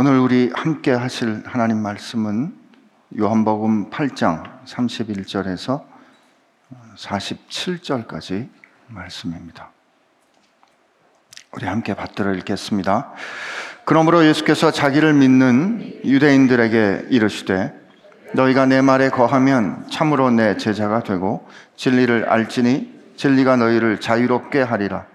오늘 우리 함께 하실 하나님 말씀은 요한복음 8장 31절에서 47절까지 말씀입니다. 우리 함께 받들어 읽겠습니다. 그러므로 예수께서 자기를 믿는 유대인들에게 이르시되 너희가 내 말에 거하면 참으로 내 제자가 되고 진리를 알지니 진리가 너희를 자유롭게 하리라.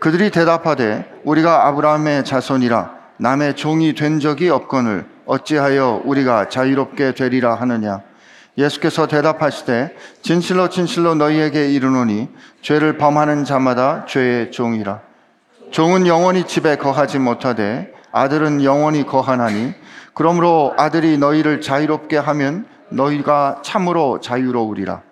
그들이 대답하되 우리가 아브라함의 자손이라 남의 종이 된 적이 없거늘 어찌하여 우리가 자유롭게 되리라 하느냐? 예수께서 대답하시되 진실로 진실로 너희에게 이르노니 죄를 범하는 자마다 죄의 종이라. 종은 영원히 집에 거하지 못하되 아들은 영원히 거하나니 그러므로 아들이 너희를 자유롭게 하면 너희가 참으로 자유로우리라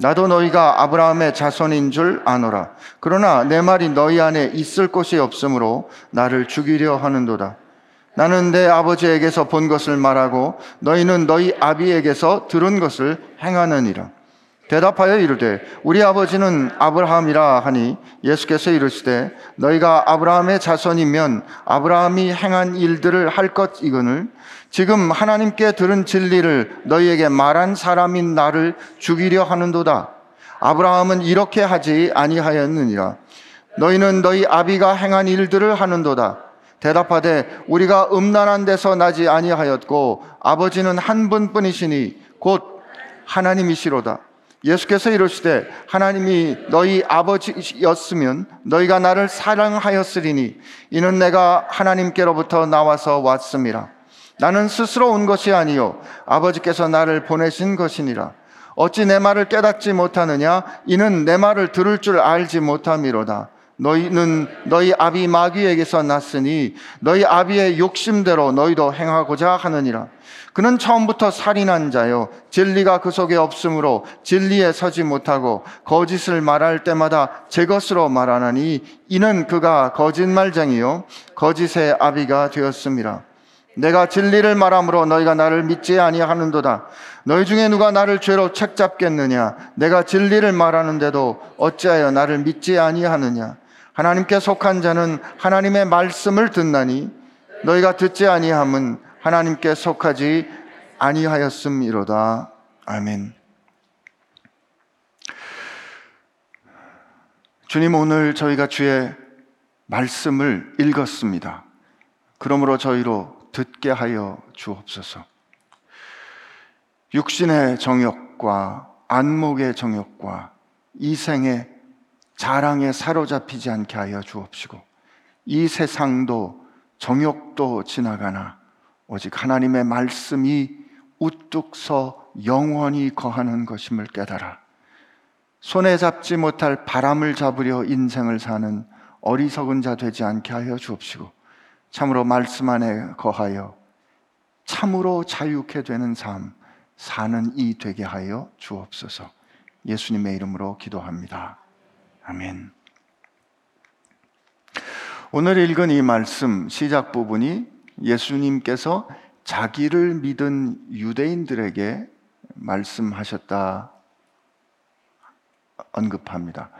나도 너희가 아브라함의 자손인 줄 아노라. 그러나 내 말이 너희 안에 있을 곳이 없으므로 나를 죽이려 하는도다. 나는 내 아버지에게서 본 것을 말하고 너희는 너희 아비에게서 들은 것을 행하느니라. 대답하여 이르되 우리 아버지는 아브라함이라 하니 예수께서 이르시되 너희가 아브라함의 자손이면 아브라함이 행한 일들을 할 것 이거늘 지금 하나님께 들은 진리를 너희에게 말한 사람인 나를 죽이려 하는도다. 아브라함은 이렇게 하지 아니하였느니라. 너희는 너희 아비가 행한 일들을 하는도다. 대답하되 우리가 음란한 데서 나지 아니하였고 아버지는 한 분뿐이시니 곧 하나님이시로다. 예수께서 이르시되 하나님이 너희 아버지였으면 너희가 나를 사랑하였으리니 이는 내가 하나님께로부터 나와서 왔음이라. 나는 스스로 온 것이 아니요 아버지께서 나를 보내신 것이니라. 어찌 내 말을 깨닫지 못하느냐? 이는 내 말을 들을 줄 알지 못함이로다. 너희는 너희 아비 마귀에게서 났으니 너희 아비의 욕심대로 너희도 행하고자 하느니라. 그는 처음부터 살인한 자요. 진리가 그 속에 없으므로 진리에 서지 못하고 거짓을 말할 때마다 제 것으로 말하나니 이는 그가 거짓말쟁이요. 거짓의 아비가 되었습니다. 내가 진리를 말함으로 너희가 나를 믿지 아니하는도다. 너희 중에 누가 나를 죄로 책잡겠느냐? 내가 진리를 말하는데도 어찌하여 나를 믿지 아니하느냐? 하나님께 속한 자는 하나님의 말씀을 듣나니 너희가 듣지 아니함은 하나님께 속하지 아니하였음이로다. 아멘. 주님 오늘 저희가 주의 말씀을 읽었습니다. 그러므로 저희로 듣게 하여 주옵소서. 육신의 정욕과 안목의 정욕과 이생의 자랑에 사로잡히지 않게 하여 주옵시고 이 세상도 정욕도 지나가나 오직 하나님의 말씀이 우뚝 서 영원히 거하는 것임을 깨달아 손에 잡지 못할 바람을 잡으려 인생을 사는 어리석은 자 되지 않게 하여 주옵시고 참으로 말씀 안에 거하여 참으로 자유케 되는 삶 사는 이 되게 하여 주옵소서. 예수님의 이름으로 기도합니다. 아멘. 오늘 읽은 이 말씀 시작 부분이 예수님께서 자기를 믿은 유대인들에게 말씀하셨다 언급합니다.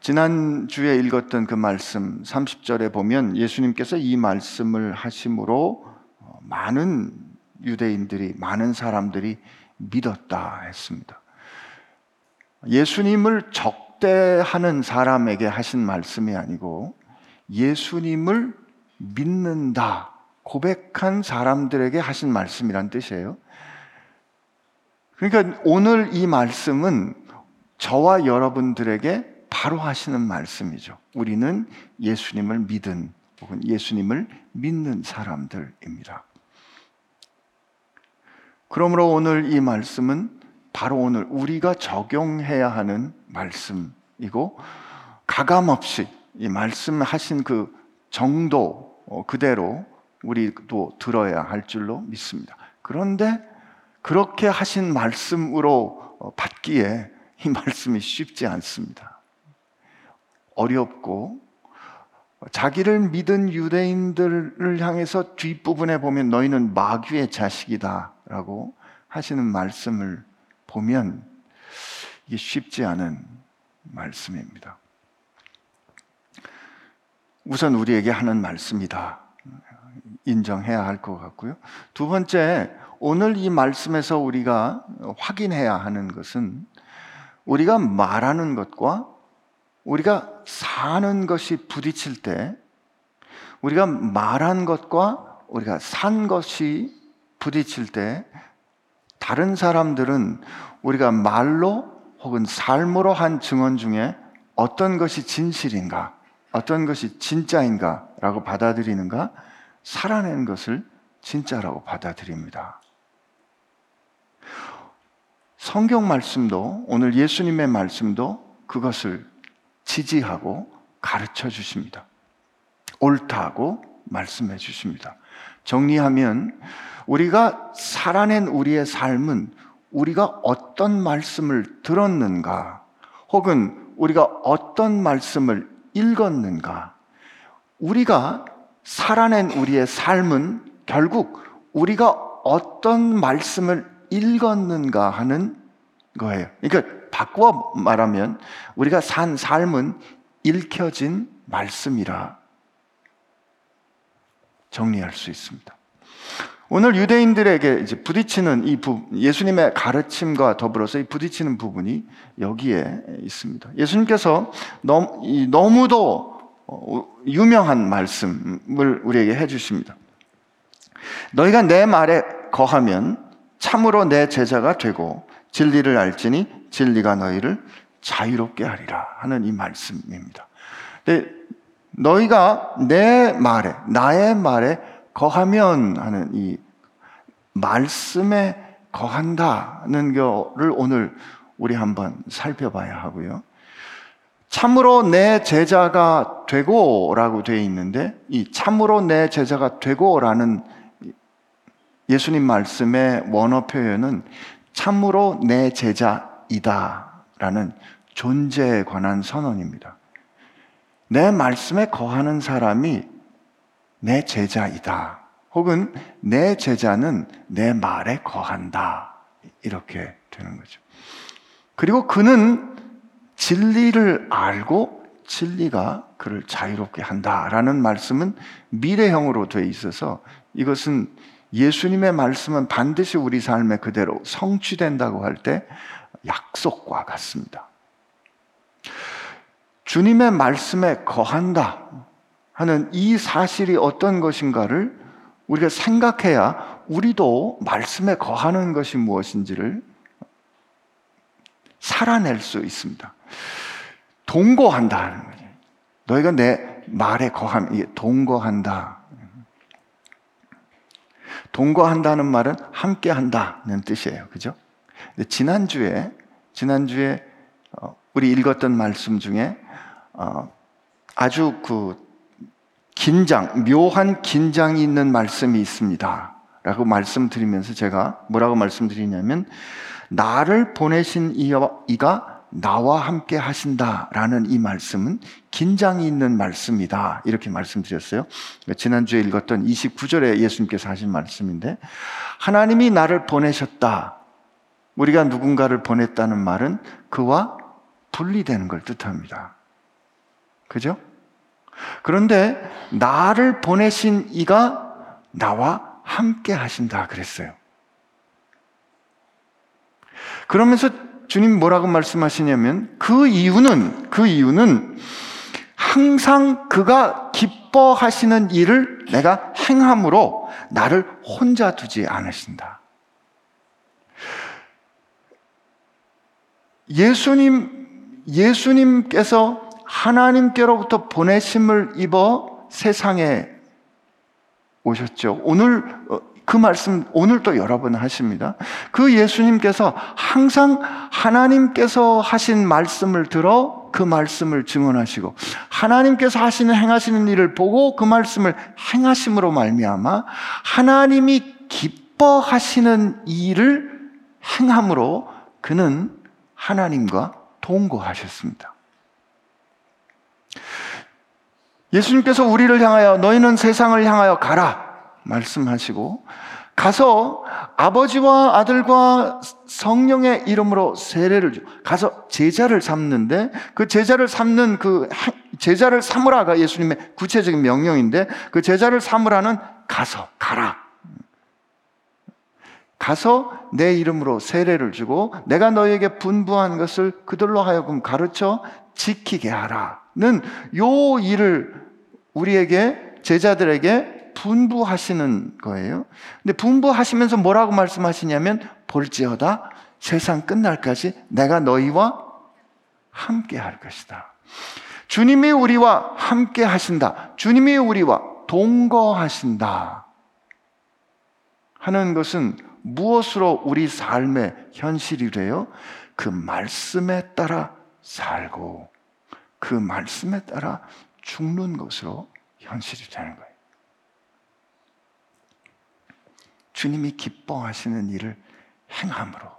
지난주에 읽었던 그 말씀 30절에 보면 예수님께서 이 말씀을 하심으로 많은 유대인들이 많은 사람들이 믿었다 했습니다. 예수님을 적대하는 사람에게 하신 말씀이 아니고 예수님을 믿는다 고백한 사람들에게 하신 말씀이란 뜻이에요. 그러니까 오늘 이 말씀은 저와 여러분들에게 바로 하시는 말씀이죠. 우리는 예수님을 믿은 혹은 예수님을 믿는 사람들입니다. 그러므로 오늘 이 말씀은 바로 오늘 우리가 적용해야 하는 말씀이고 가감없이 이 말씀하신 그 정도 어, 그대로 우리도 들어야 할 줄로 믿습니다. 그런데 그렇게 하신 말씀으로 어, 받기에 이 말씀이 쉽지 않습니다. 어렵고 자기를 믿은 유대인들을 향해서 뒷부분에 보면 너희는 마귀의 자식이다라고 하시는 말씀을 보면 이게 쉽지 않은 말씀입니다. 우선 우리에게 하는 말씀이다. 인정해야 할 것 같고요. 두 번째, 오늘 이 말씀에서 우리가 확인해야 하는 것은 우리가 말하는 것과 우리가 사는 것이 부딪힐 때 우리가 말한 것과 우리가 산 것이 부딪힐 때 다른 사람들은 우리가 말로 혹은 삶으로 한 증언 중에 어떤 것이 진실인가, 어떤 것이 진짜인가라고 받아들이는가, 살아낸 것을 진짜라고 받아들입니다. 성경 말씀도 오늘 예수님의 말씀도 그것을 지지하고 가르쳐 주십니다. 옳다고 말씀해 주십니다. 정리하면 우리가 살아낸 우리의 삶은 우리가 어떤 말씀을 들었는가 혹은 우리가 어떤 말씀을 읽었는가 우리가 살아낸 우리의 삶은 결국 우리가 어떤 말씀을 읽었는가 하는 거예요. 그러니까 바꾸어 말하면 우리가 산 삶은 읽혀진 말씀이라 정리할 수 있습니다. 오늘 유대인들에게 이제 부딪히는 이 부, 예수님의 가르침과 더불어서 이 부딪히는 부분이 여기에 있습니다. 예수님께서 너무, 도 어, 유명한 말씀을 우리에게 해주십니다. 너희가 내 말에 거하면 참으로 내 제자가 되고 진리를 알지니 진리가 너희를 자유롭게 하리라 하는 이 말씀입니다. 근데 너희가 내 말에, 나의 말에 거하면 하는 이 말씀에 거한다는 것을 오늘 우리 한번 살펴봐야 하고요. 참으로 내 제자가 되고 라고 되어 있는데 이 참으로 내 제자가 되고 라는 예수님 말씀의 원어 표현은 참으로 내 제자 이다라는 존재에 관한 선언입니다. 내 말씀에 거하는 사람이 내 제자이다. 혹은 내 제자는 내 말에 거한다. 이렇게 되는 거죠. 그리고 그는 진리를 알고 진리가 그를 자유롭게 한다라는 말씀은 미래형으로 되어 있어서 이것은 예수님의 말씀은 반드시 우리 삶에 그대로 성취된다고 할 때 약속과 같습니다. 주님의 말씀에 거한다 하는 이 사실이 어떤 것인가를 우리가 생각해야 우리도 말씀에 거하는 것이 무엇인지를 살아낼 수 있습니다. 동거한다 거죠. 너희가 내 말에 거하면 동거한다. 동거한다는 말은 함께 한다는 뜻이에요. 그죠? 지난주에, 지난주에 어, 우리 읽었던 말씀 중에 어, 아주 그 긴장, 묘한 긴장이 있는 말씀이 있습니다. 라고 말씀드리면서 제가 뭐라고 말씀드리냐면, 나를 보내신 이가 나와 함께 하신다라는 이 말씀은 긴장이 있는 말씀이다. 이렇게 말씀드렸어요. 지난주에 읽었던 29절에 예수님께서 하신 말씀인데, 하나님이 나를 보내셨다. 우리가 누군가를 보냈다는 말은 그와 분리되는 걸 뜻합니다. 그죠? 그런데 나를 보내신 이가 나와 함께 하신다 그랬어요. 그러면서 주님 뭐라고 말씀하시냐면 그 이유는 그 이유는 항상 그가 기뻐하시는 일을 내가 행함으로 나를 혼자 두지 않으신다. 예수님 예수님께서 하나님께로부터 보내심을 입어 세상에 오셨죠. 오늘 어, 그 말씀 오늘 또 여러 번 하십니다. 그 예수님께서 항상 하나님께서 하신 말씀을 들어 그 말씀을 증언하시고 하나님께서 하시는 행하시는 일을 보고 그 말씀을 행하심으로 말미암아 하나님이 기뻐하시는 일을 행함으로 그는 하나님과 동거하셨습니다. 예수님께서 우리를 향하여 너희는 세상을 향하여 가라. 말씀하시고 가서 아버지와 아들과 성령의 이름으로 세례를 주 가서 제자를 삼는데 그 제자를 삼는 그 제자를 삼으라가 예수님의 구체적인 명령인데 그 제자를 삼으라는 가서 가라. 가서 내 이름으로 세례를 주고 내가 너에게 분부한 것을 그들로 하여금 가르쳐 지키게 하라는 요 일을 우리에게 제자들에게 분부하시는 거예요. 근데 분부하시면서 뭐라고 말씀하시냐면 볼지어다 세상 끝날까지 내가 너희와 함께 할 것이다. 주님이 우리와 함께 하신다. 주님이 우리와 동거하신다. 하는 것은 무엇으로 우리 삶의 현실이 돼요? 그 말씀에 따라 살고 그 말씀에 따라 죽는 것으로 현실이 되는 거예요. 주님이 기뻐하시는 일을 행함으로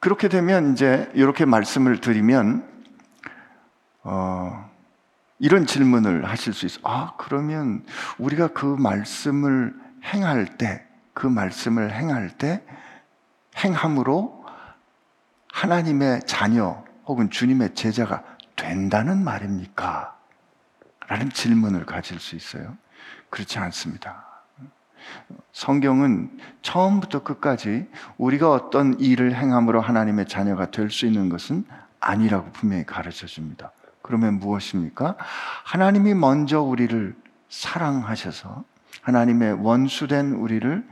그렇게 되면 이제 이렇게 말씀을 드리면 어, 이런 질문을 하실 수 있어. 아 그러면 우리가 그 말씀을 행할 때, 그 말씀을 행할 때 행함으로 하나님의 자녀 혹은 주님의 제자가 된다는 말입니까? 라는 질문을 가질 수 있어요. 그렇지 않습니다. 성경은 처음부터 끝까지 우리가 어떤 일을 행함으로 하나님의 자녀가 될 수 있는 것은 아니라고 분명히 가르쳐 줍니다. 그러면 무엇입니까? 하나님이 먼저 우리를 사랑하셔서 하나님의 원수된 우리를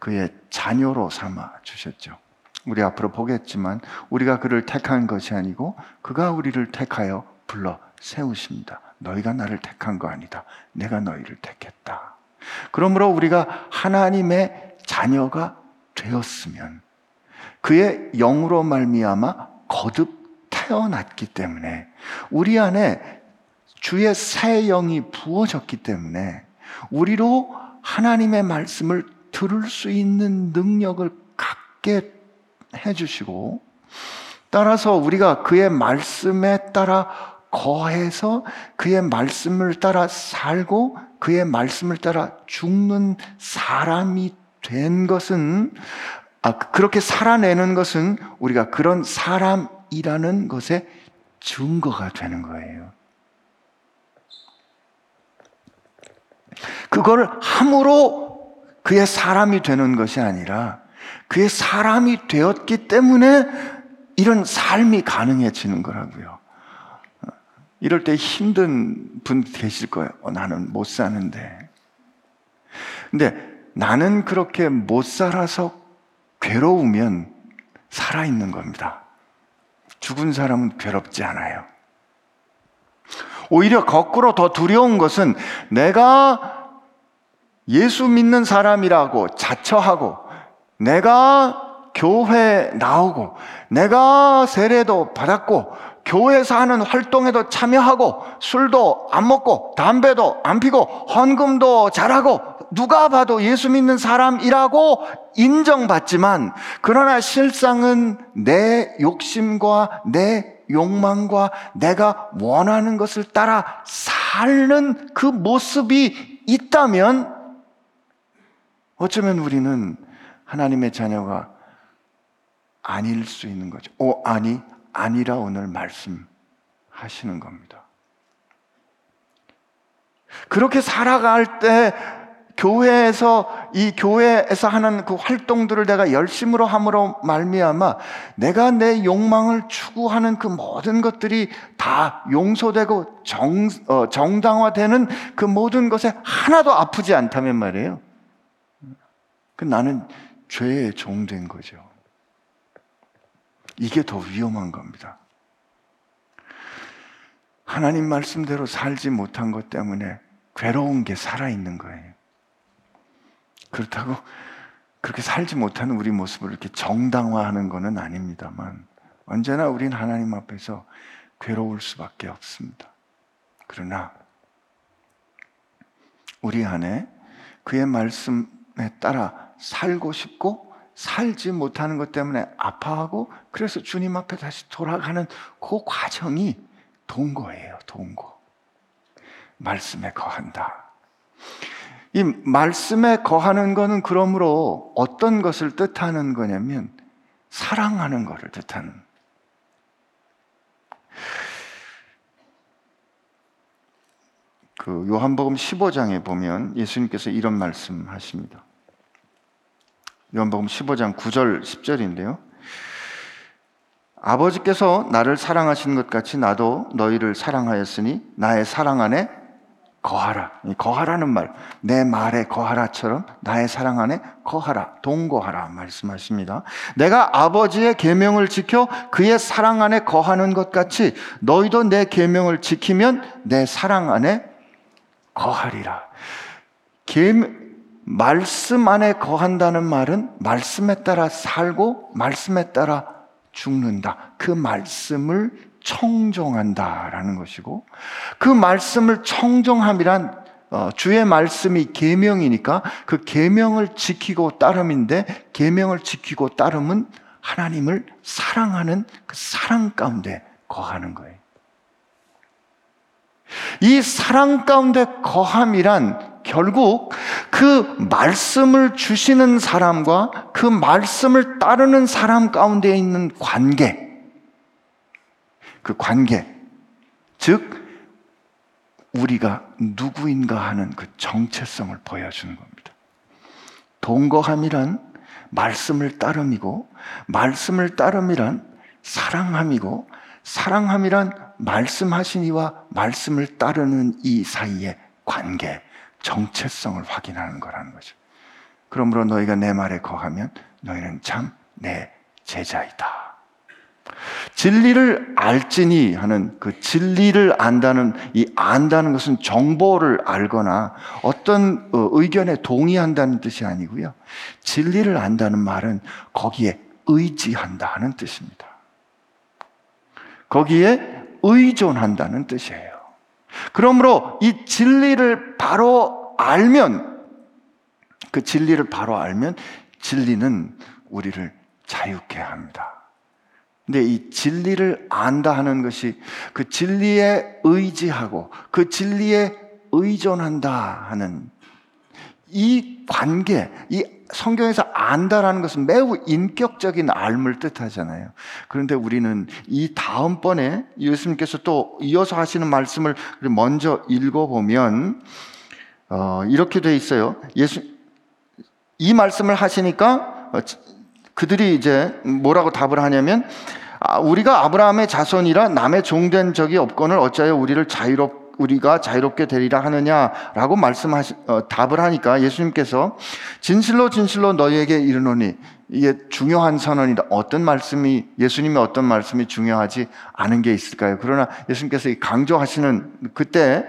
그의 자녀로 삼아 주셨죠. 우리 앞으로 보겠지만 우리가 그를 택한 것이 아니고 그가 우리를 택하여 불러 세우십니다. 너희가 나를 택한 거 아니다. 내가 너희를 택했다. 그러므로 우리가 하나님의 자녀가 되었으면 그의 영으로 말미암아 거듭 태어났기 때문에 우리 안에 주의 새 영이 부어졌기 때문에 우리로 하나님의 말씀을 들을 수 있는 능력을 갖게 해주시고 따라서 우리가 그의 말씀에 따라 거해서 그의 말씀을 따라 살고 그의 말씀을 따라 죽는 사람이 된 것은 아, 그렇게 살아내는 것은 우리가 그런 사람 이라는 것의 증거가 되는 거예요. 그걸 함으로 그의 사람이 되는 것이 아니라 그의 사람이 되었기 때문에 이런 삶이 가능해지는 거라고요. 이럴 때 힘든 분 계실 거예요. 어, 나는 못 사는데. 근데 나는 그렇게 못 살아서 괴로우면 살아있는 겁니다. 죽은 사람은 괴롭지 않아요. 오히려 거꾸로 더 두려운 것은 내가 예수 믿는 사람이라고 자처하고 내가 교회 나오고 내가 세례도 받았고 교회에서 하는 활동에도 참여하고 술도 안 먹고 담배도 안 피고 헌금도 잘하고 누가 봐도 예수 믿는 사람이라고 인정받지만 그러나 실상은 내 욕심과 내 욕망과 내가 원하는 것을 따라 사는 그 모습이 있다면 어쩌면 우리는 하나님의 자녀가 아닐 수 있는 거죠. 오, 아니, 아니라 오늘 말씀하시는 겁니다. 그렇게 살아갈 때 교회에서 이 교회에서 하는 그 활동들을 내가 열심으로 함으로 말미암아 내가 내 욕망을 추구하는 그 모든 것들이 다 용서되고 정, 어, 정당화되는 그 모든 것에 하나도 아프지 않다면 말이에요. 그 나는 죄의 종된 거죠. 이게 더 위험한 겁니다. 하나님 말씀대로 살지 못한 것 때문에 괴로운 게 살아있는 거예요. 그렇다고 그렇게 살지 못하는 우리 모습을 이렇게 정당화하는 것은 아닙니다만 언제나 우린 하나님 앞에서 괴로울 수밖에 없습니다. 그러나 우리 안에 그의 말씀에 따라 살고 싶고 살지 못하는 것 때문에 아파하고 그래서 주님 앞에 다시 돌아가는 그 과정이 동거예요, 동거. 말씀에 거한다. 이 말씀에 거하는 것은 그러므로 어떤 것을 뜻하는 거냐면 사랑하는 것을 뜻하는 그 요한복음 15장에 보면 예수님께서 이런 말씀 하십니다. 요한복음 15장 9절 10절인데요. 아버지께서 나를 사랑하신 것 같이 나도 너희를 사랑하였으니 나의 사랑 안에 거하라. 거하라는 말, 내 말에 거하라처럼 나의 사랑 안에 거하라, 동거하라 말씀하십니다. 내가 아버지의 계명을 지켜 그의 사랑 안에 거하는 것 같이 너희도 내 계명을 지키면 내 사랑 안에 거하리라. 말씀 안에 거한다는 말은 말씀에 따라 살고 말씀에 따라 죽는다. 그 말씀을 청정한다라는 것이고 그 말씀을 청정함이란 어, 주의 말씀이 계명이니까 그 계명을 지키고 따름인데 계명을 지키고 따름은 하나님을 사랑하는 그 사랑 가운데 거하는 거예요. 이 사랑 가운데 거함이란 결국 그 말씀을 주시는 사람과 그 말씀을 따르는 사람 가운데 있는 관계, 그 관계, 즉, 우리가 누구인가 하는 그 정체성을 보여주는 겁니다. 동거함이란 말씀을 따름이고, 말씀을 따름이란 사랑함이고, 사랑함이란 말씀하신 이와 말씀을 따르는 이 사이의 관계, 정체성을 확인하는 거라는 거죠. 그러므로 너희가 내 말에 거하면 너희는 참 내 제자이다. 진리를 알지니 하는 그 진리를 안다는 이 안다는 것은 정보를 알거나 어떤 어, 의견에 동의한다는 뜻이 아니고요. 진리를 안다는 말은 거기에 의지한다 하는 뜻입니다. 거기에 의존한다는 뜻이에요. 그러므로 이 진리를 바로 알면, 그 진리를 바로 알면 진리는 우리를 자유케 합니다. 근데 이 진리를 안다 하는 것이 그 진리에 의지하고 그 진리에 의존한다 하는 이 관계, 이 성경에서 안다라는 것은 매우 인격적인 알을 뜻하잖아요. 그런데 우리는 이 다음번에 예수님께서 또 이어서 하시는 말씀을 먼저 읽어보면, 어, 이렇게 돼 있어요. 예수, 이 말씀을 하시니까 어, 그들이 이제 뭐라고 답을 하냐면, 아, 우리가 아브라함의 자손이라 남의 종된 적이 없거늘 어찌하여 우리를 자유롭 우리가 자유롭게 되리라 하느냐라고 말씀하시 어, 답을 하니까 예수님께서 진실로 진실로 너희에게 이르노니 이게 중요한 선언이다. 어떤 말씀이 예수님의 어떤 말씀이 중요하지 않은 게 있을까요? 그러나 예수님께서 강조하시는 그때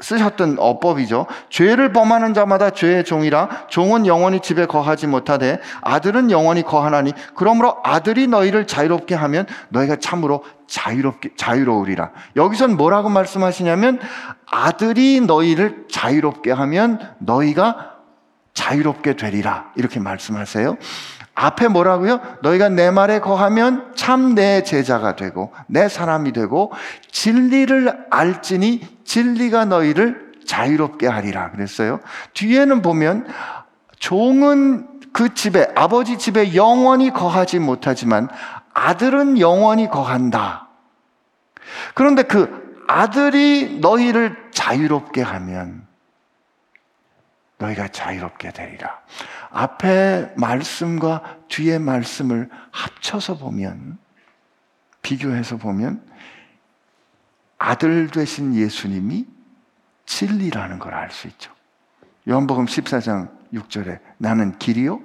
쓰셨던 어법이죠. 죄를 범하는 자마다 죄의 종이라 종은 영원히 집에 거하지 못하되 아들은 영원히 거하나니 그러므로 아들이 너희를 자유롭게 하면 너희가 참으로 자유롭게 자유로우리라. 여기선 뭐라고 말씀하시냐면 아들이 너희를 자유롭게 하면 너희가 자유롭게 되리라. 이렇게 말씀하세요. 앞에 뭐라고요? 너희가 내 말에 거하면 참 내 제자가 되고 내 사람이 되고 진리를 알지니 진리가 너희를 자유롭게 하리라 그랬어요. 뒤에는 보면 종은 그 집에 아버지 집에 영원히 거하지 못하지만 아들은 영원히 거한다. 그런데 그 아들이 너희를 자유롭게 하면 너희가 자유롭게 되리라. 앞에 말씀과 뒤에 말씀을 합쳐서 보면, 비교해서 보면, 아들 되신 예수님이 진리라는 걸 알 수 있죠. 요한복음 14장 6절에 나는 길이요,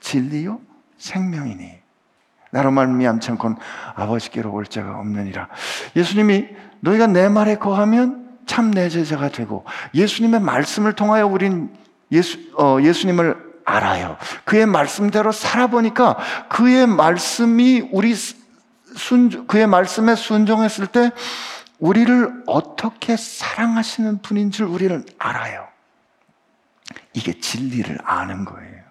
진리요, 생명이니. 나로 말미암지 않 아버지께로 올 자가 없느니라. 예수님이 너희가 내 말에 거하면 참 내 제자가 되고 예수님의 말씀을 통하여 우린 예수, 어, 예수님을 알아요. 그의 말씀대로 살아보니까 그의 말씀이 우리 순, 그의 말씀에 순종했을 때 우리를 어떻게 사랑하시는 분인 줄 우리는 알아요. 이게 진리를 아는 거예요.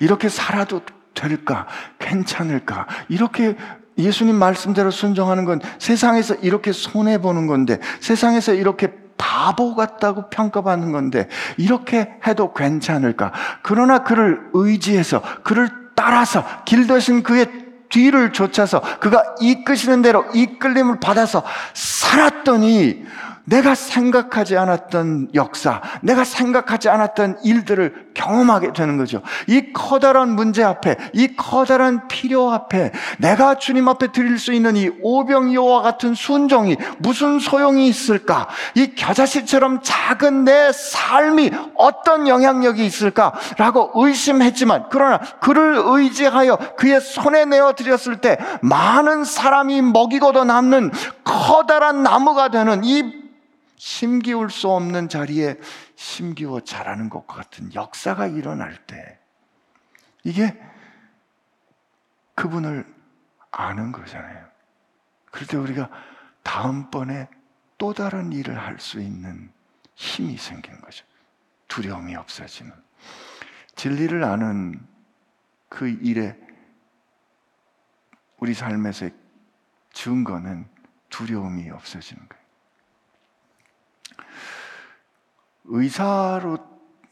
이렇게 살아도 될까? 괜찮을까? 이렇게 예수님 말씀대로 순종하는 건 세상에서 이렇게 손해보는 건데, 세상에서 이렇게 바보 같다고 평가받는 건데, 이렇게 해도 괜찮을까? 그러나 그를 의지해서, 그를 따라서 길 대신 그의 뒤를 쫓아서 그가 이끄시는 대로 이끌림을 받아서 살았더니 내가 생각하지 않았던 역사, 내가 생각하지 않았던 일들을 경험하게 되는 거죠. 이 커다란 문제 앞에, 이 커다란 필요 앞에 내가 주님 앞에 드릴 수 있는 이 오병이어와 같은 순종이 무슨 소용이 있을까? 이 겨자씨처럼 작은 내 삶이 어떤 영향력이 있을까라고 의심했지만 그러나 그를 의지하여 그의 손에 내어 드렸을 때 많은 사람이 먹이고도 남는 커다란 나무가 되는 이 심기울 수 없는 자리에 심기워 자라는 것과 같은 역사가 일어날 때 이게 그분을 아는 거잖아요. 그럴 때 우리가 다음번에 또 다른 일을 할 수 있는 힘이 생기는 거죠. 두려움이 없어지는. 진리를 아는 그 일에 우리 삶에서 증거는 두려움이 없어지는 거예요. 의사로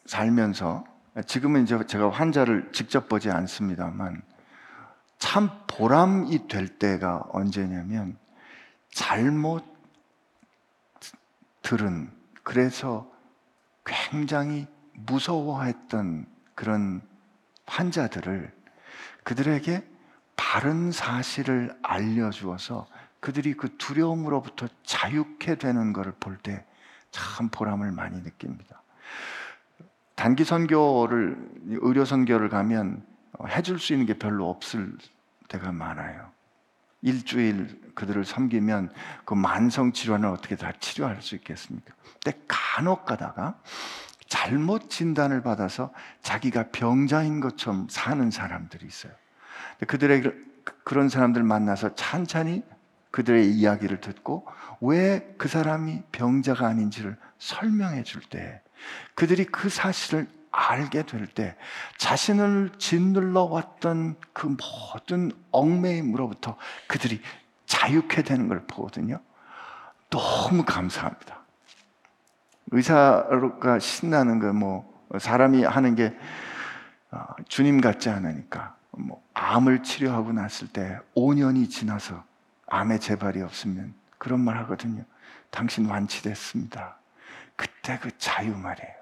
살면서 지금은 이제 제가 환자를 직접 보지 않습니다만 참 보람이 될 때가 언제냐면 잘못 들은 그래서 굉장히 무서워했던 그런 환자들을 그들에게 바른 사실을 알려주어서 그들이 그 두려움으로부터 자유케 되는 것을 볼 때 참 보람을 많이 느낍니다. 단기 선교를 의료 선교를 가면 해줄 수 있는 게 별로 없을 때가 많아요. 일주일 그들을 섬기면 그 만성 질환을 어떻게 다 치료할 수 있겠습니까? 근데 간혹 가다가 잘못 진단을 받아서 자기가 병자인 것처럼 사는 사람들이 있어요. 그들의 그런 사람들 만나서 찬찬히 그들의 이야기를 듣고 왜 그 사람이 병자가 아닌지를 설명해 줄 때, 그들이 그 사실을 알게 될 때, 자신을 짓눌러 왔던 그 모든 얽매임으로부터 그들이 자유케 되는 걸 보거든요. 너무 감사합니다. 의사가 신나는 거, 뭐, 사람이 하는 게 어, 주님 같지 않으니까, 뭐, 암을 치료하고 났을 때 5년이 지나서 암의 재발이 없으면 그런 말 하거든요. 당신 완치됐습니다. 그때 그 자유 말이에요.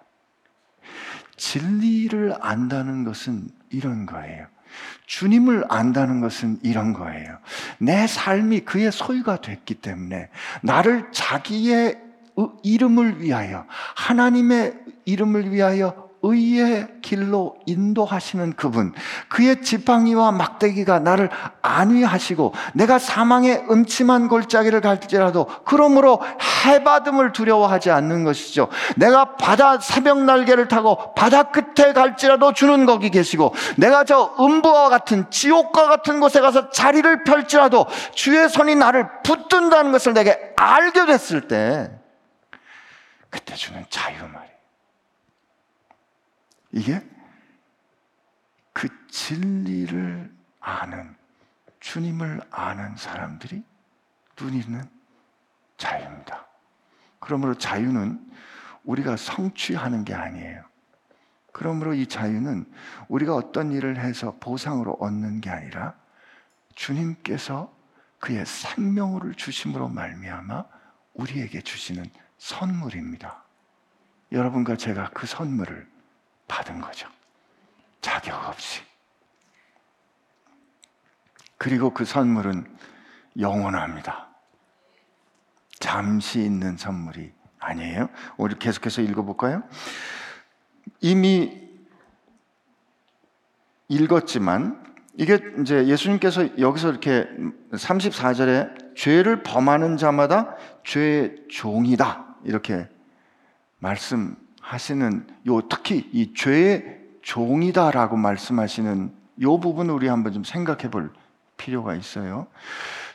진리를 안다는 것은 이런 거예요. 주님을 안다는 것은 이런 거예요. 내 삶이 그의 소유가 됐기 때문에 나를 자기의 이름을 위하여 하나님의 이름을 위하여 의의 길로 인도하시는 그분, 그의 지팡이와 막대기가 나를 안위하시고 내가 사망의 음침한 골짜기를 갈지라도 그러므로 해받음을 두려워하지 않는 것이죠. 내가 바다 새벽 날개를 타고 바다 끝에 갈지라도 주는 거기 계시고 내가 저 음부와 같은 지옥과 같은 곳에 가서 자리를 펼지라도 주의 손이 나를 붙든다는 것을 내게 알게 됐을 때 그때 주는 자유 말이에요. 이게 그 진리를 아는 주님을 아는 사람들이 누리는 자유입니다. 그러므로 자유는 우리가 성취하는 게 아니에요. 그러므로 이 자유는 우리가 어떤 일을 해서 보상으로 얻는 게 아니라 주님께서 그의 생명을 주심으로 말미암아 우리에게 주시는 선물입니다. 여러분과 제가 그 선물을 받은 거죠. 자격 없이. 그리고 그 선물은 영원합니다. 잠시 있는 선물이 아니에요. 우리 계속해서 읽어볼까요? 이미 읽었지만 이게 이제 예수님께서 여기서 이렇게 34절에 죄를 범하는 자마다 죄의 종이다. 이렇게 말씀 하시는 요 특히 이 죄의 종이다라고 말씀하시는 요 부분을 우리 한번 좀 생각해 볼 필요가 있어요.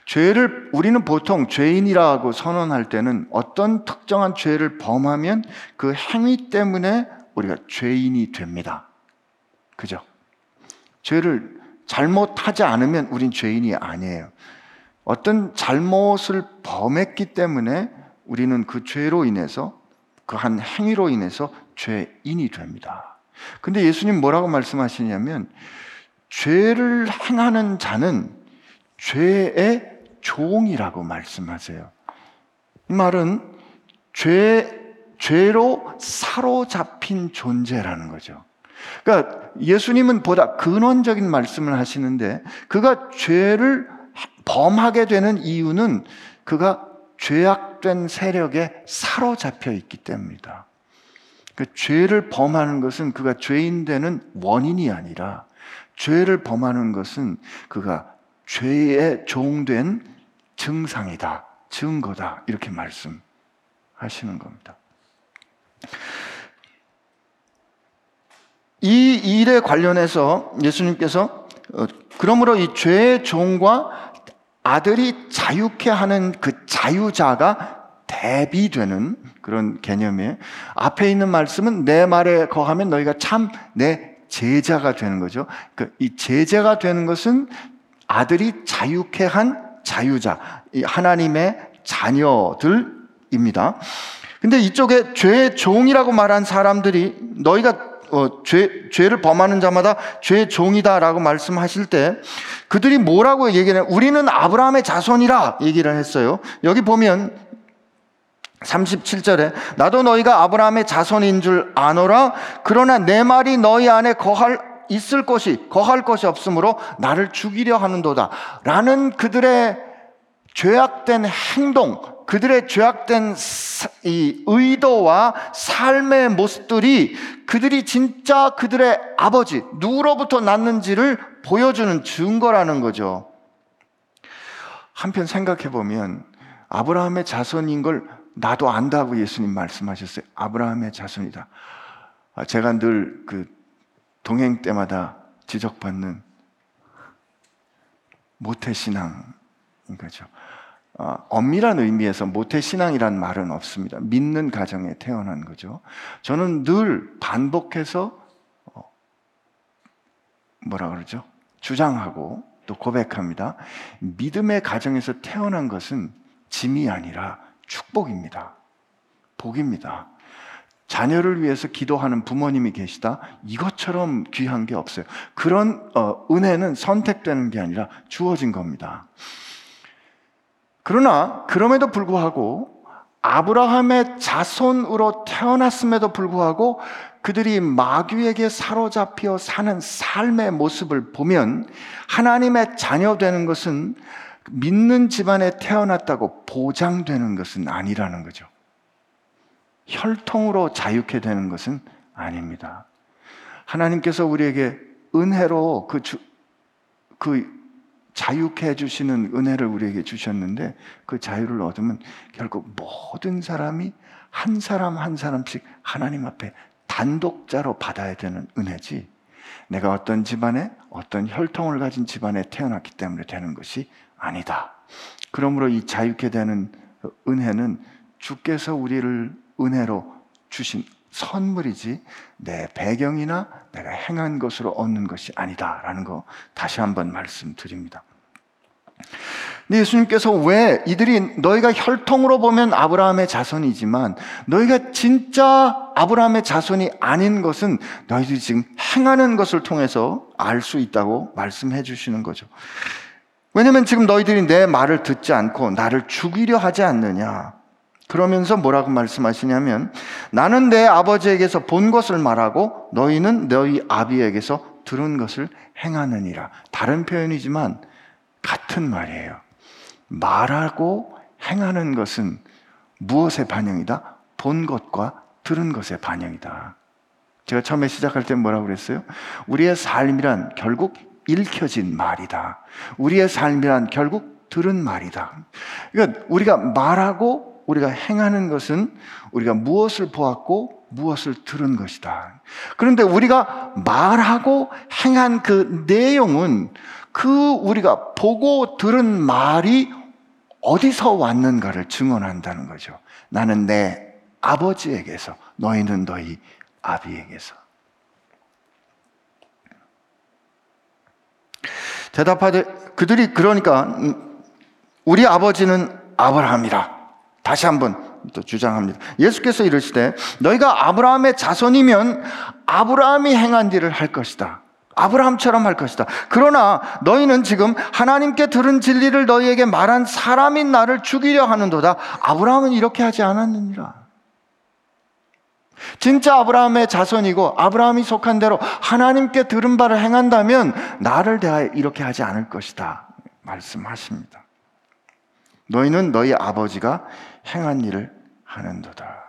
죄를 우리는 보통 죄인이라고 선언할 때는 어떤 특정한 죄를 범하면 그 행위 때문에 우리가 죄인이 됩니다. 그죠? 죄를 잘못하지 않으면 우린 죄인이 아니에요. 어떤 잘못을 범했기 때문에 우리는 그 죄로 인해서 그 한 행위로 인해서 죄인이 됩니다. 근데 예수님 뭐라고 말씀하시냐면 죄를 행하는 자는 죄의 종이라고 말씀하세요. 이 말은 죄, 죄로 사로잡힌 존재라는 거죠. 그러니까 예수님은 보다 근원적인 말씀을 하시는데 그가 죄를 범하게 되는 이유는 그가 죄악된 세력에 사로잡혀 있기 때문이다. 그 죄를 범하는 것은 그가 죄인 되는 원인이 아니라 죄를 범하는 것은 그가 죄의 종된 증상이다, 증거다 이렇게 말씀하시는 겁니다. 이 일에 관련해서 예수님께서 어, 그러므로 이 죄의 종과 아들이 자유케 하는 그 자유자가 대비되는 그런 개념이에요. 앞에 있는 말씀은 내 말에 거하면 너희가 참 내 제자가 되는 거죠. 그이 제자가 되는 것은 아들이 자유케 한 자유자, 하나님의 자녀들입니다. 근데 이쪽에 죄의 종이라고 말한 사람들이 너희가 어, 죄, 죄를 범하는 자마다 죄의 종이다라고 말씀하실 때 그들이 뭐라고 얘기를 해? 우리는 아브라함의 자손이라 얘기를 했어요. 여기 보면 37절에 나도 너희가 아브라함의 자손인 줄 아노라 그러나 내 말이 너희 안에 거할 있을 것이 거할 것이 없으므로 나를 죽이려 하는도다 라는 그들의 죄악된 행동 그들의 죄악된 이 의도와 삶의 모습들이 그들이 진짜 그들의 아버지 누구로부터 났는지를 보여주는 증거라는 거죠. 한편 생각해 보면 아브라함의 자손인 걸 나도 안다고 예수님 말씀하셨어요. 아브라함의 자손이다. 아, 제가 늘 그 동행 때마다 지적받는 모태신앙인 거죠. 어, 엄밀한 의미에서 모태 신앙이란 말은 없습니다. 믿는 가정에 태어난 거죠. 저는 늘 반복해서 어, 뭐라 그러죠? 주장하고 또 고백합니다. 믿음의 가정에서 태어난 것은 짐이 아니라 축복입니다. 복입니다. 자녀를 위해서 기도하는 부모님이 계시다. 이것처럼 귀한 게 없어요. 그런 어, 은혜는 선택되는 게 아니라 주어진 겁니다. 그러나 그럼에도 불구하고 아브라함의 자손으로 태어났음에도 불구하고 그들이 마귀에게 사로잡혀 사는 삶의 모습을 보면 하나님의 자녀 되는 것은 믿는 집안에 태어났다고 보장되는 것은 아니라는 거죠. 혈통으로 자유케 되는 것은 아닙니다. 하나님께서 우리에게 은혜로 그, 주, 그 자유케 해주시는 은혜를 우리에게 주셨는데 그 자유를 얻으면 결국 모든 사람이 한 사람 한 사람씩 하나님 앞에 단독자로 받아야 되는 은혜지 내가 어떤 집안에 어떤 혈통을 가진 집안에 태어났기 때문에 되는 것이 아니다. 그러므로 이 자유케 되는 은혜는 주께서 우리를 은혜로 주신 선물이지 내 배경이나 내가 행한 것으로 얻는 것이 아니다라는 거 다시 한번 말씀드립니다. 예수님께서 왜 이들이 너희가 혈통으로 보면 아브라함의 자손이지만 너희가 진짜 아브라함의 자손이 아닌 것은 너희들이 지금 행하는 것을 통해서 알 수 있다고 말씀해 주시는 거죠. 왜냐면 지금 너희들이 내 말을 듣지 않고 나를 죽이려 하지 않느냐. 그러면서 뭐라고 말씀하시냐면 나는 내 아버지에게서 본 것을 말하고 너희는 너희 아비에게서 들은 것을 행하느니라. 다른 표현이지만 같은 말이에요. 말하고 행하는 것은 무엇의 반영이다? 본 것과 들은 것의 반영이다. 제가 처음에 시작할 때 뭐라고 그랬어요? 우리의 삶이란 결국 읽혀진 말이다. 우리의 삶이란 결국 들은 말이다. 그러니까 우리가 말하고 우리가 행하는 것은 우리가 무엇을 보았고 무엇을 들은 것이다. 그런데 우리가 말하고 행한 그 내용은 그 우리가 보고 들은 말이 어디서 왔는가를 증언한다는 거죠. 나는 내 아버지에게서, 너희는 너희 아비에게서. 대답하되 그들이 그러니까 음, 우리 아버지는 아브라함이라 다시 한번 또 주장합니다. 예수께서 이르시되 너희가 아브라함의 자손이면 아브라함이 행한 일을 할 것이다. 아브라함처럼 할 것이다. 그러나 너희는 지금 하나님께 들은 진리를 너희에게 말한 사람인 나를 죽이려 하는도다. 아브라함은 이렇게 하지 않았느니라. 진짜 아브라함의 자손이고 아브라함이 속한 대로 하나님께 들은 바를 행한다면 나를 대하여 이렇게 하지 않을 것이다. 말씀하십니다. 너희는 너희 아버지가 행한 일을 하는도다.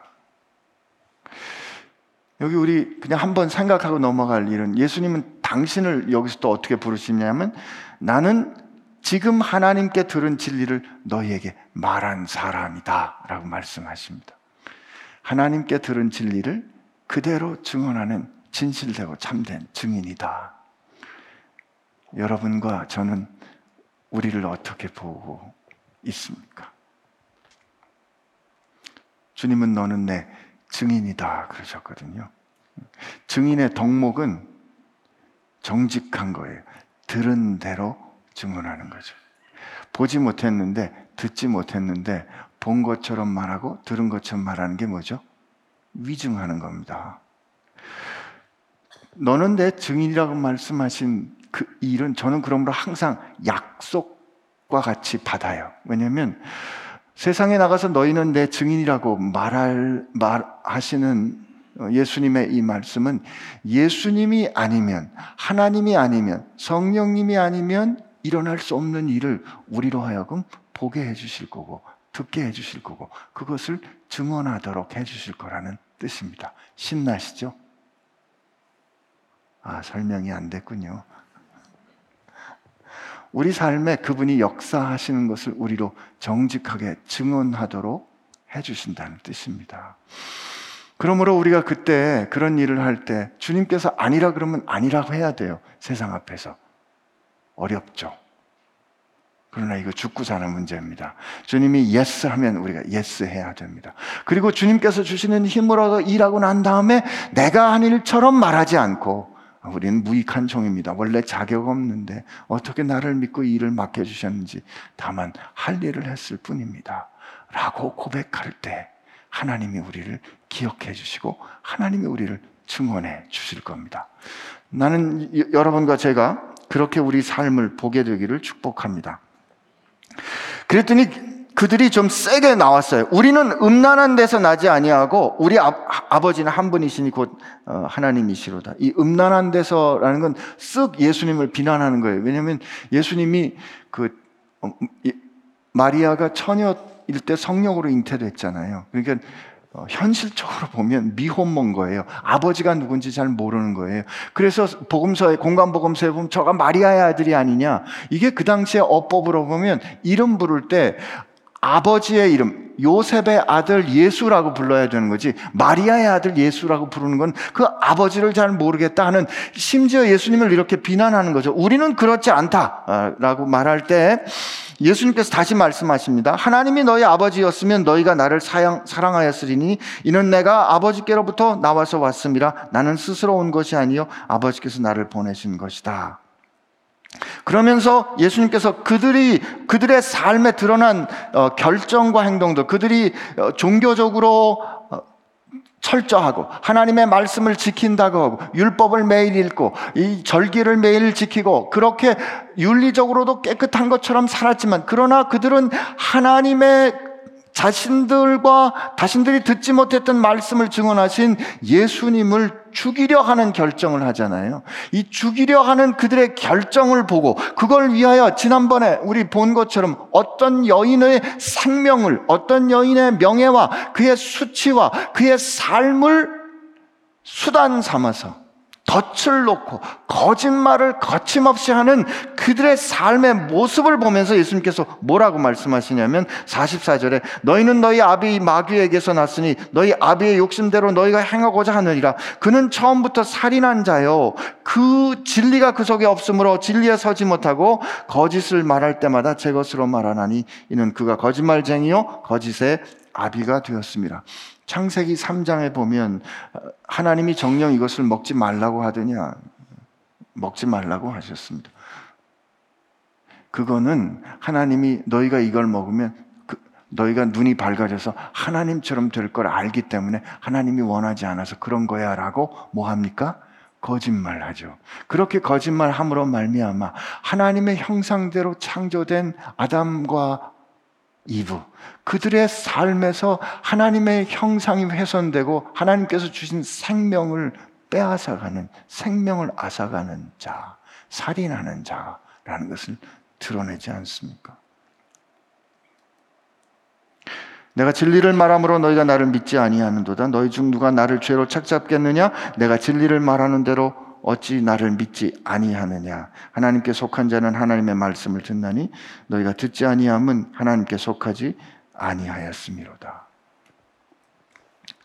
여기 우리 그냥 한번 생각하고 넘어갈 일은 예수님은 당신을 여기서 또 어떻게 부르시냐면 나는 지금 하나님께 들은 진리를 너희에게 말한 사람이다 라고 말씀하십니다. 하나님께 들은 진리를 그대로 증언하는 진실되고 참된 증인이다. 여러분과 저는 우리를 어떻게 보고 있습니까? 주님은 너는 내 증인이다 그러셨거든요. 증인의 덕목은 정직한 거예요. 들은 대로 증언하는 거죠. 보지 못했는데, 듣지 못했는데, 본 것처럼 말하고 들은 것처럼 말하는 게 뭐죠? 위증하는 겁니다. 너는 내 증인이라고 말씀하신 그 일은 저는 그러므로 항상 약속과 같이 받아요. 왜냐하면 세상에 나가서 너희는 내 증인이라고 말할, 말하시는 예수님의 이 말씀은 예수님이 아니면, 하나님이 아니면, 성령님이 아니면 일어날 수 없는 일을 우리로 하여금 보게 해 주실 거고, 듣게 해 주실 거고, 그것을 증언하도록 해 주실 거라는 뜻입니다. 신나시죠? 아, 설명이 안 됐군요. 우리 삶에 그분이 역사하시는 것을 우리로 정직하게 증언하도록 해주신다는 뜻입니다. 그러므로 우리가 그때 그런 일을 할 때 주님께서 아니라 그러면 아니라고 해야 돼요. 세상 앞에서. 어렵죠. 그러나 이거 죽고 사는 문제입니다. 주님이 yes 하면 우리가 yes 해야 됩니다. 그리고 주님께서 주시는 얻어 일하고 난 다음에 내가 한 일처럼 말하지 않고 우리는 무익한 종입니다. 원래 자격 없는데 어떻게 나를 믿고 일을 맡겨주셨는지 다만 할 일을 했을 뿐입니다. 라고 고백할 때 하나님이 우리를 기억해 주시고 하나님이 우리를 증언해 주실 겁니다. 나는 여러분과 제가 그렇게 우리 삶을 보게 되기를 축복합니다. 그랬더니 그들이 좀 세게 나왔어요. 우리는 음란한 데서 나지 아니하고 우리 아, 버지는 한 분이시니 곧 어, 하나님이시로다. 이 음란한 데서라는 건 쓱 예수님을 비난하는 거예요. 왜냐하면 예수님이 그 어, 마리아가 처녀일 때 성령으로 잉태됐잖아요. 그러니까 어, 현실적으로 보면 미혼모인 거예요. 아버지가 누군지 잘 모르는 거예요. 그래서 복음서에 공간 복음서에 보면 저가 마리아의 아들이 아니냐. 이게 그 당시에 어법으로 보면 이름 부를 때 아버지의 이름, 요셉의 아들 예수라고 불러야 되는 거지, 마리아의 아들 예수라고 부르는 건 그 아버지를 잘 모르겠다 하는, 심지어 예수님을 이렇게 비난하는 거죠. 우리는 그렇지 않다라고 말할 때, 예수님께서 다시 말씀하십니다. 하나님이 너희 아버지였으면 너희가 나를 사양, 사랑하였으리니 이는 내가 아버지께로부터 나와서 왔습니다. 나는 스스로 온 것이 아니요 아버지께서 나를 보내신 것이다. 그러면서 예수님께서 그들이 그들의 삶에 드러난 어, 결정과 행동들, 그들이 어, 종교적으로 어, 철저하고 하나님의 말씀을 지킨다고 하고 율법을 매일 읽고 이 절기를 매일 지키고 그렇게 윤리적으로도 깨끗한 것처럼 살았지만 그러나 그들은 하나님의 자신들과 자신들이 듣지 못했던 말씀을 증언하신 예수님을 죽이려 하는 결정을 하잖아요. 이 죽이려 하는 그들의 결정을 보고 그걸 위하여 지난번에 우리 본 것처럼 어떤 여인의 생명을, 어떤 여인의 명예와 그의 수치와 그의 삶을 수단 삼아서 덫을 놓고 거짓말을 거침없이 하는 그들의 삶의 모습을 보면서 예수님께서 뭐라고 말씀하시냐면 44절에 너희는 너희 아비 마귀에게서 났으니 너희 아비의 욕심대로 너희가 행하고자 하느니라 그는 처음부터 살인한 자요 그 진리가 그 속에 없으므로 진리에 서지 못하고 거짓을 말할 때마다 제 것으로 말하나니 이는 그가 거짓말쟁이요 거짓의 아비가 되었습니다. 창세기 3장에 보면 하나님이 정령 이것을 먹지 말라고 하더냐 먹지 말라고 하셨습니다. 그거는 하나님이 너희가 이걸 먹으면 그 너희가 눈이 밝아져서 하나님처럼 될 걸 알기 때문에 하나님이 원하지 않아서 그런 거야라고 뭐 합니까? 거짓말하죠. 그렇게 거짓말함으로 말미암아 하나님의 형상대로 창조된 아담과 이브 그들의 삶에서 하나님의 형상이 훼손되고 하나님께서 주신 생명을 빼앗아가는 생명을 앗아가는 자, 살인하는 자라는 것을 드러내지 않습니까? 내가 진리를 말함으로 너희가 나를 믿지 아니하는도다. 너희 중 누가 나를 죄로 착잡겠느냐? 내가 진리를 말하는 대로 어찌 나를 믿지 아니하느냐? 하나님께 속한 자는 하나님의 말씀을 듣나니 너희가 듣지 아니함은 하나님께 속하지 아니하였음이로다.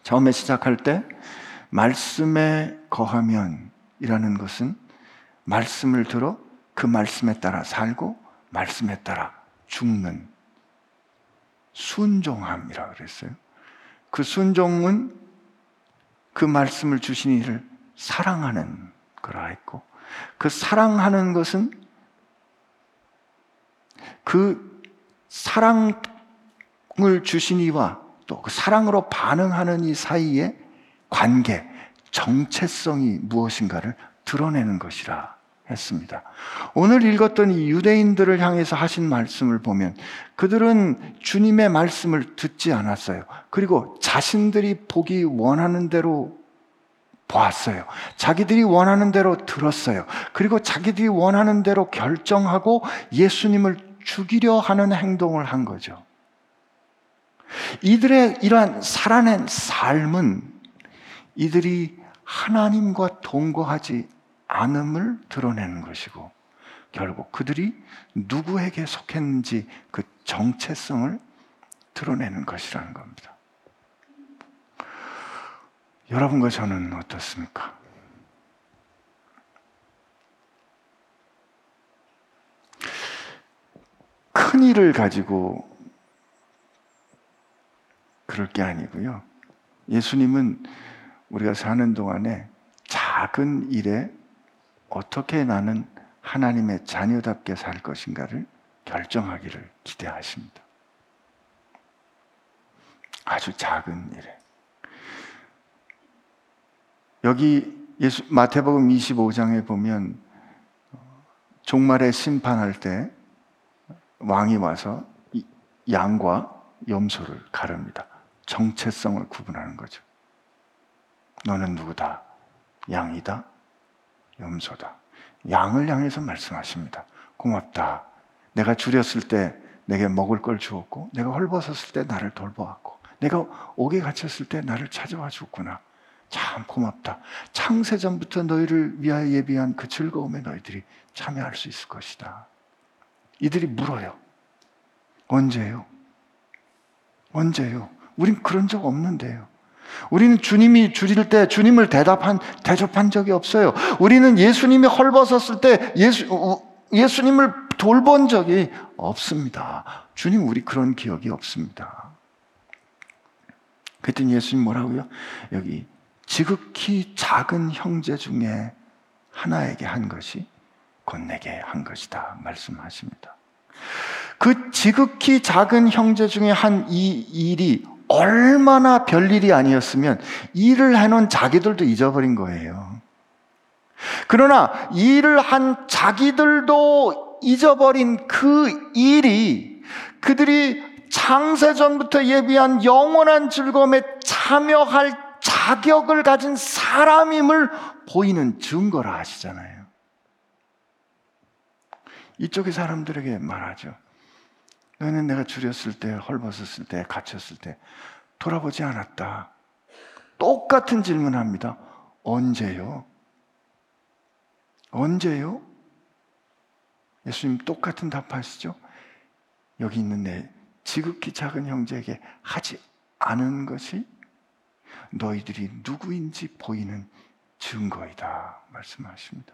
처음에 시작할 때 말씀에 거하면이라는 것은 말씀을 들어 그 말씀에 따라 살고 말씀에 따라 죽는 순종함이라 그랬어요. 그 순종은 그 말씀을 주신 이를 사랑하는 거라 했고, 그 사랑하는 것은 그 사랑을 주신 이와 또 그 사랑으로 반응하는 이 사이의 관계, 정체성이 무엇인가를 드러내는 것이라 했습니다. 오늘 읽었던 이 유대인들을 향해서 하신 말씀을 보면 그들은 주님의 말씀을 듣지 않았어요. 그리고 자신들이 보기 원하는 대로 보았어요. 자기들이 원하는 대로 들었어요. 그리고 자기들이 원하는 대로 결정하고 예수님을 죽이려 하는 행동을 한 거죠. 이들의 이러한 살아낸 삶은 이들이 하나님과 동거하지 않음을 드러내는 것이고 결국 그들이 누구에게 속했는지 그 정체성을 드러내는 것이라는 겁니다. 여러분과 저는 어떻습니까? 큰 일을 가지고 그럴 게 아니고요. 예수님은 우리가 사는 동안에 작은 일에 어떻게 나는 하나님의 자녀답게 살 것인가를 결정하기를 기대하십니다. 아주 작은 일에. 여기 예수, 마태복음 25장에 보면 종말에 심판할 때 왕이 와서 양과 염소를 가릅니다. 정체성을 구분하는 거죠. 너는 누구다? 양이다? 염소다. 양을 향해서 말씀하십니다. 고맙다. 내가 줄였을 때 내게 먹을 걸 주었고, 내가 헐벗었을 때 나를 돌보았고, 내가 옥에 갇혔을 때 나를 찾아와 줬구나. 참 고맙다. 창세전부터 너희를 위하여 예비한 그 즐거움에 너희들이 참여할 수 있을 것이다. 이들이 물어요. 언제요? 언제요? 우린 그런 적 없는데요. 우리는 주님이 줄일 때 주님을 대답한, 대접한 적이 없어요. 우리는 예수님이 헐벗었을 때 예수, 예수님을 돌본 적이 없습니다. 주님, 우리 그런 기억이 없습니다. 그랬더니 예수님 뭐라고요? 여기 지극히 작은 형제 중에 하나에게 한 것이 곧 내게 한 것이다. 말씀하십니다. 그 지극히 작은 형제 중에 한 이 일이 얼마나 별일이 아니었으면 일을 해놓은 자기들도 잊어버린 거예요. 그러나 일을 한 자기들도 잊어버린 그 일이 그들이 창세전부터 예비한 영원한 즐거움에 참여할 자격을 가진 사람임을 보이는 증거라 하시잖아요. 이쪽의 사람들에게 말하죠. 너희는 내가 줄였을 때, 헐벗었을 때, 갇혔을 때 돌아보지 않았다. 똑같은 질문합니다. 언제요? 언제요? 예수님 똑같은 답하시죠? 여기 있는 내 지극히 작은 형제에게 하지 않은 것이 너희들이 누구인지 보이는 증거이다. 말씀하십니다.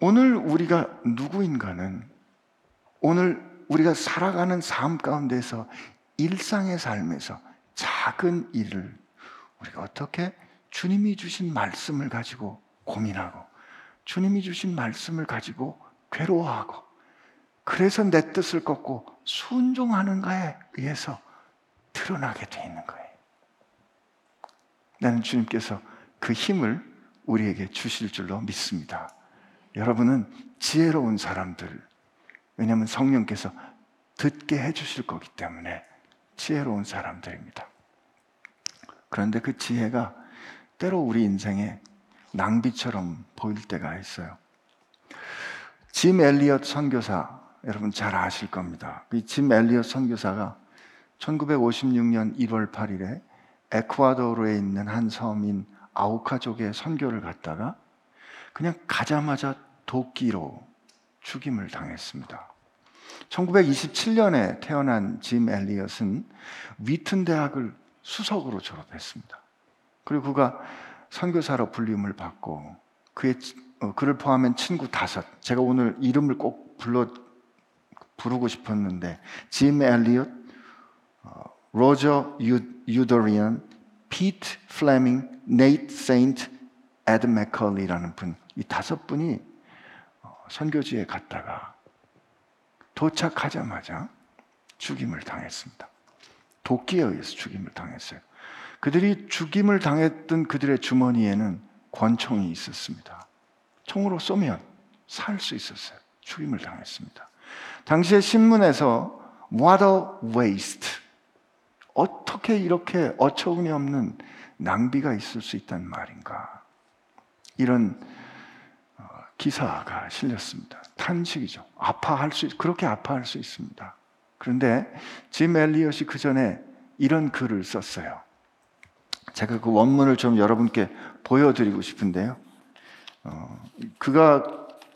오늘 우리가 누구인가는 오늘 우리가 살아가는 삶 가운데서 일상의 삶에서 작은 일을 우리가 어떻게 주님이 주신 말씀을 가지고 고민하고 주님이 주신 말씀을 가지고 괴로워하고 그래서 내 뜻을 꺾고 순종하는가에 의해서 드러나게 돼 있는 거예요. 나는 주님께서 그 힘을 우리에게 주실 줄로 믿습니다. 여러분은 지혜로운 사람들, 왜냐하면 성령께서 듣게 해주실 거기 때문에 지혜로운 사람들입니다. 그런데 그 지혜가 때로 우리 인생에 낭비처럼 보일 때가 있어요. 짐 엘리엇 선교사 여러분 잘 아실 겁니다. 이짐 엘리엇 선교사가 1956년 1월 8일에 에쿠아도르에 있는 한 섬인 아우카족에 선교를 갔다가 그냥 가자마자 도끼로 죽임을 당했습니다. 1927년에 태어난 짐 엘리엇은 위튼 대학을 수석으로 졸업했습니다. 그리고 그가 선교사로 불림을 받고 그의 어, 그를 포함한 친구 다섯. 제가 오늘 이름을 꼭 불러 부르고 싶었는데 짐 엘리엇, 어, 로저 유더리안, 피트 플레밍, 네이트 세인트, 에드 맥컬리라는 분, 이 다섯 분이 어, 선교지에 갔다가 도착하자마자 죽임을 당했습니다. 도끼에 의해서 죽임을 당했어요. 그들이 죽임을 당했던 그들의 주머니에는 권총이 있었습니다. 총으로 쏘면 살 수 있었어요. 죽임을 당했습니다. 당시에 신문에서 a waste. 어떻게 이렇게 어처구니 없는 낭비가 있을 수 있단 말인가. 이런 어, 기사가 실렸습니다. 탄식이죠. 아파할 수, 그렇게 아파할 수 있습니다. 그런데 짐 엘리엇이 그 전에 이런 글을 썼어요. 제가 그 원문을 좀 여러분께 보여드리고 싶은데요. 어, 그가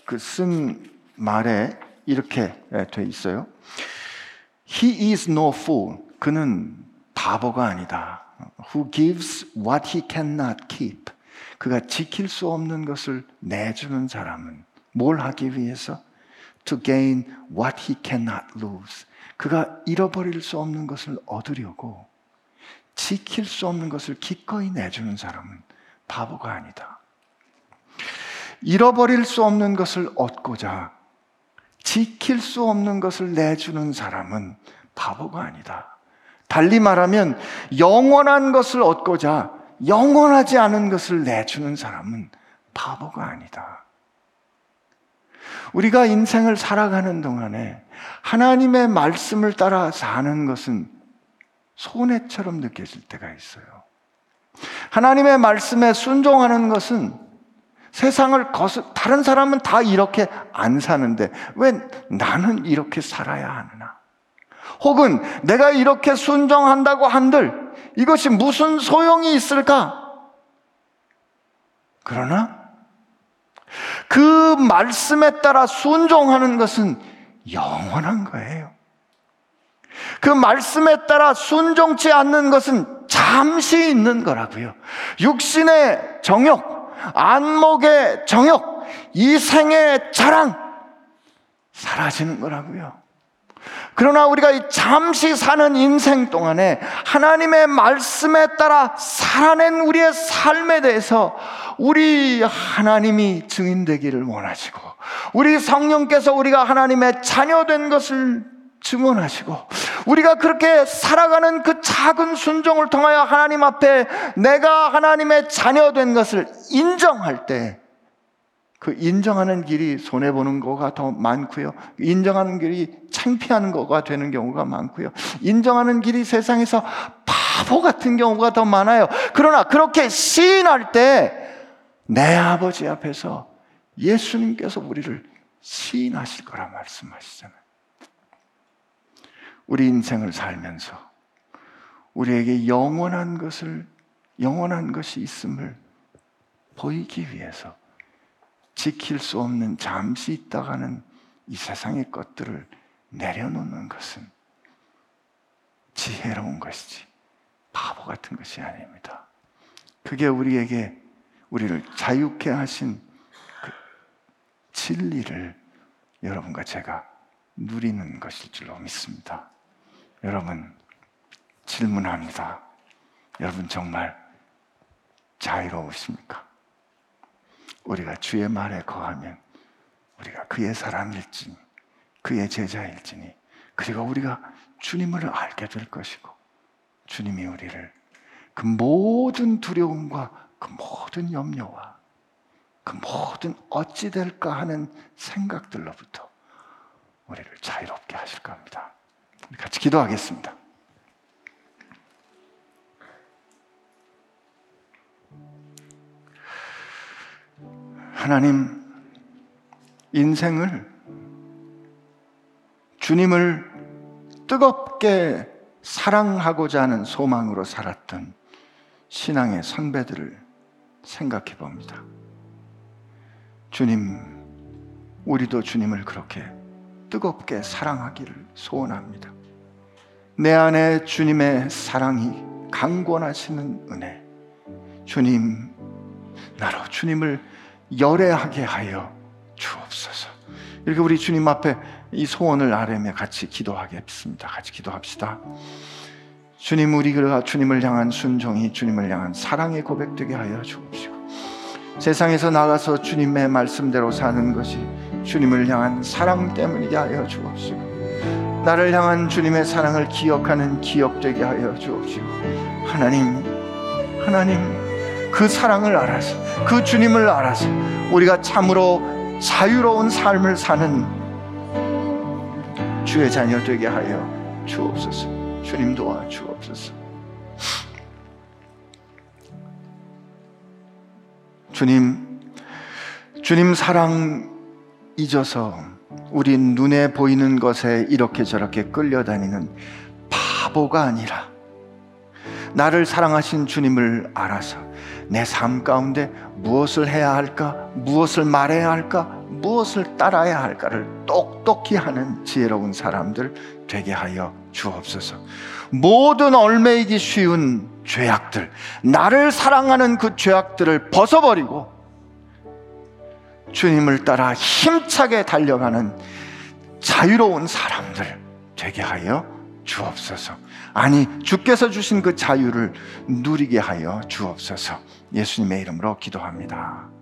그 쓴 말에 이렇게 돼 있어요. He is no fool. 그는 바보가 아니다. Who gives what he cannot keep. 그가 지킬 수 없는 것을 내주는 사람은 뭘 하기 위해서? To gain what he cannot lose. 그가 잃어버릴 수 없는 것을 얻으려고 지킬 수 없는 것을 기꺼이 내주는 사람은 바보가 아니다. 잃어버릴 수 없는 것을 얻고자 지킬 수 없는 것을 내주는 사람은 바보가 아니다. 달리 말하면 영원한 것을 얻고자 영원하지 않은 것을 내주는 사람은 바보가 아니다. 우리가 인생을 살아가는 동안에 하나님의 말씀을 따라 사는 것은 손해처럼 느껴질 때가 있어요. 하나님의 말씀에 순종하는 것은 세상을 거스, 다른 사람은 다 이렇게 안 사는데 왜 나는 이렇게 살아야 하느냐? 혹은 내가 이렇게 순종한다고 한들 이것이 무슨 소용이 있을까? 그러나 그 말씀에 따라 순종하는 것은 영원한 거예요. 그 말씀에 따라 순종치 않는 것은 잠시 있는 거라고요. 육신의 정욕, 안목의 정욕, 이 생의 자랑, 사라지는 거라고요. 그러나 우리가 잠시 사는 인생 동안에 하나님의 말씀에 따라 살아낸 우리의 삶에 대해서 우리 하나님이 증인되기를 원하시고 우리 성령께서 우리가 하나님의 자녀된 것을 증언하시고 우리가 그렇게 살아가는 그 작은 순종을 통하여 하나님 앞에 내가 하나님의 자녀된 것을 인정할 때 그 인정하는 길이 손해보는 거가 더 많고요. 인정하는 길이 창피하는 거가 되는 경우가 많고요. 인정하는 길이 세상에서 바보 같은 경우가 더 많아요. 그러나 그렇게 시인할 때 내 아버지 앞에서 예수님께서 우리를 시인하실 거라 말씀하시잖아요. 우리 인생을 살면서 우리에게 영원한 것을 영원한 것이 있음을 보이기 위해서 지킬 수 없는 잠시 있다가는 이 세상의 것들을 내려놓는 것은 지혜로운 것이지 바보 같은 것이 아닙니다. 그게 우리에게 우리를 자유케 하신 그 진리를 여러분과 제가 누리는 것일 줄로 믿습니다. 여러분, 질문합니다. 여러분 정말 자유로우십니까? 우리가 주의 말에 거하면 우리가 그의 사람일지니 그의 제자일지니 그리고 우리가 주님을 알게 될 것이고 주님이 우리를 그 모든 두려움과 그 모든 염려와 그 모든 어찌 될까 하는 생각들로부터 우리를 자유롭게 하실 겁니다. 같이 기도하겠습니다. 하나님, 인생을 주님을 뜨겁게 사랑하고자 하는 소망으로 살았던 신앙의 선배들을 생각해 봅니다. 주님, 우리도 주님을 그렇게 뜨겁게 사랑하기를 소원합니다. 내 안에 주님의 사랑이 강권하시는 은혜, 주님, 나로 주님을 열애하게 하여 주옵소서. 이렇게 우리 주님 앞에 이 소원을 아뢰며 같이 기도하겠습니다. 같이 기도합시다. 주님 우리가 주님을 향한 순종이 주님을 향한 사랑의 고백되게 하여 주옵시고 세상에서 나가서 주님의 말씀대로 사는 것이 주님을 향한 사랑 때문이게 하여 주옵시고 나를 향한 주님의 사랑을 기억하는 기억되게 하여 주옵시고 하나님 하나님 그 사랑을 알아서 그 주님을 알아서 우리가 참으로 자유로운 삶을 사는 주의 자녀 되게 하여 주옵소서. 주님 도와 주옵소서. 주님, 주님 사랑 잊어서 우리 눈에 보이는 것에 이렇게 저렇게 끌려다니는 바보가 아니라 나를 사랑하신 주님을 알아서 내 삶 가운데 무엇을 해야 할까, 무엇을 말해야 할까, 무엇을 따라야 할까를 똑똑히 하는 지혜로운 사람들 되게 하여 주옵소서. 모든 얼매이기 쉬운 죄악들, 나를 사랑하는 그 죄악들을 벗어버리고 주님을 따라 힘차게 달려가는 자유로운 사람들 되게 하여 주옵소서. 아니, 주께서 주신 그 자유를 누리게 하여 주옵소서. 예수님의 이름으로 기도합니다.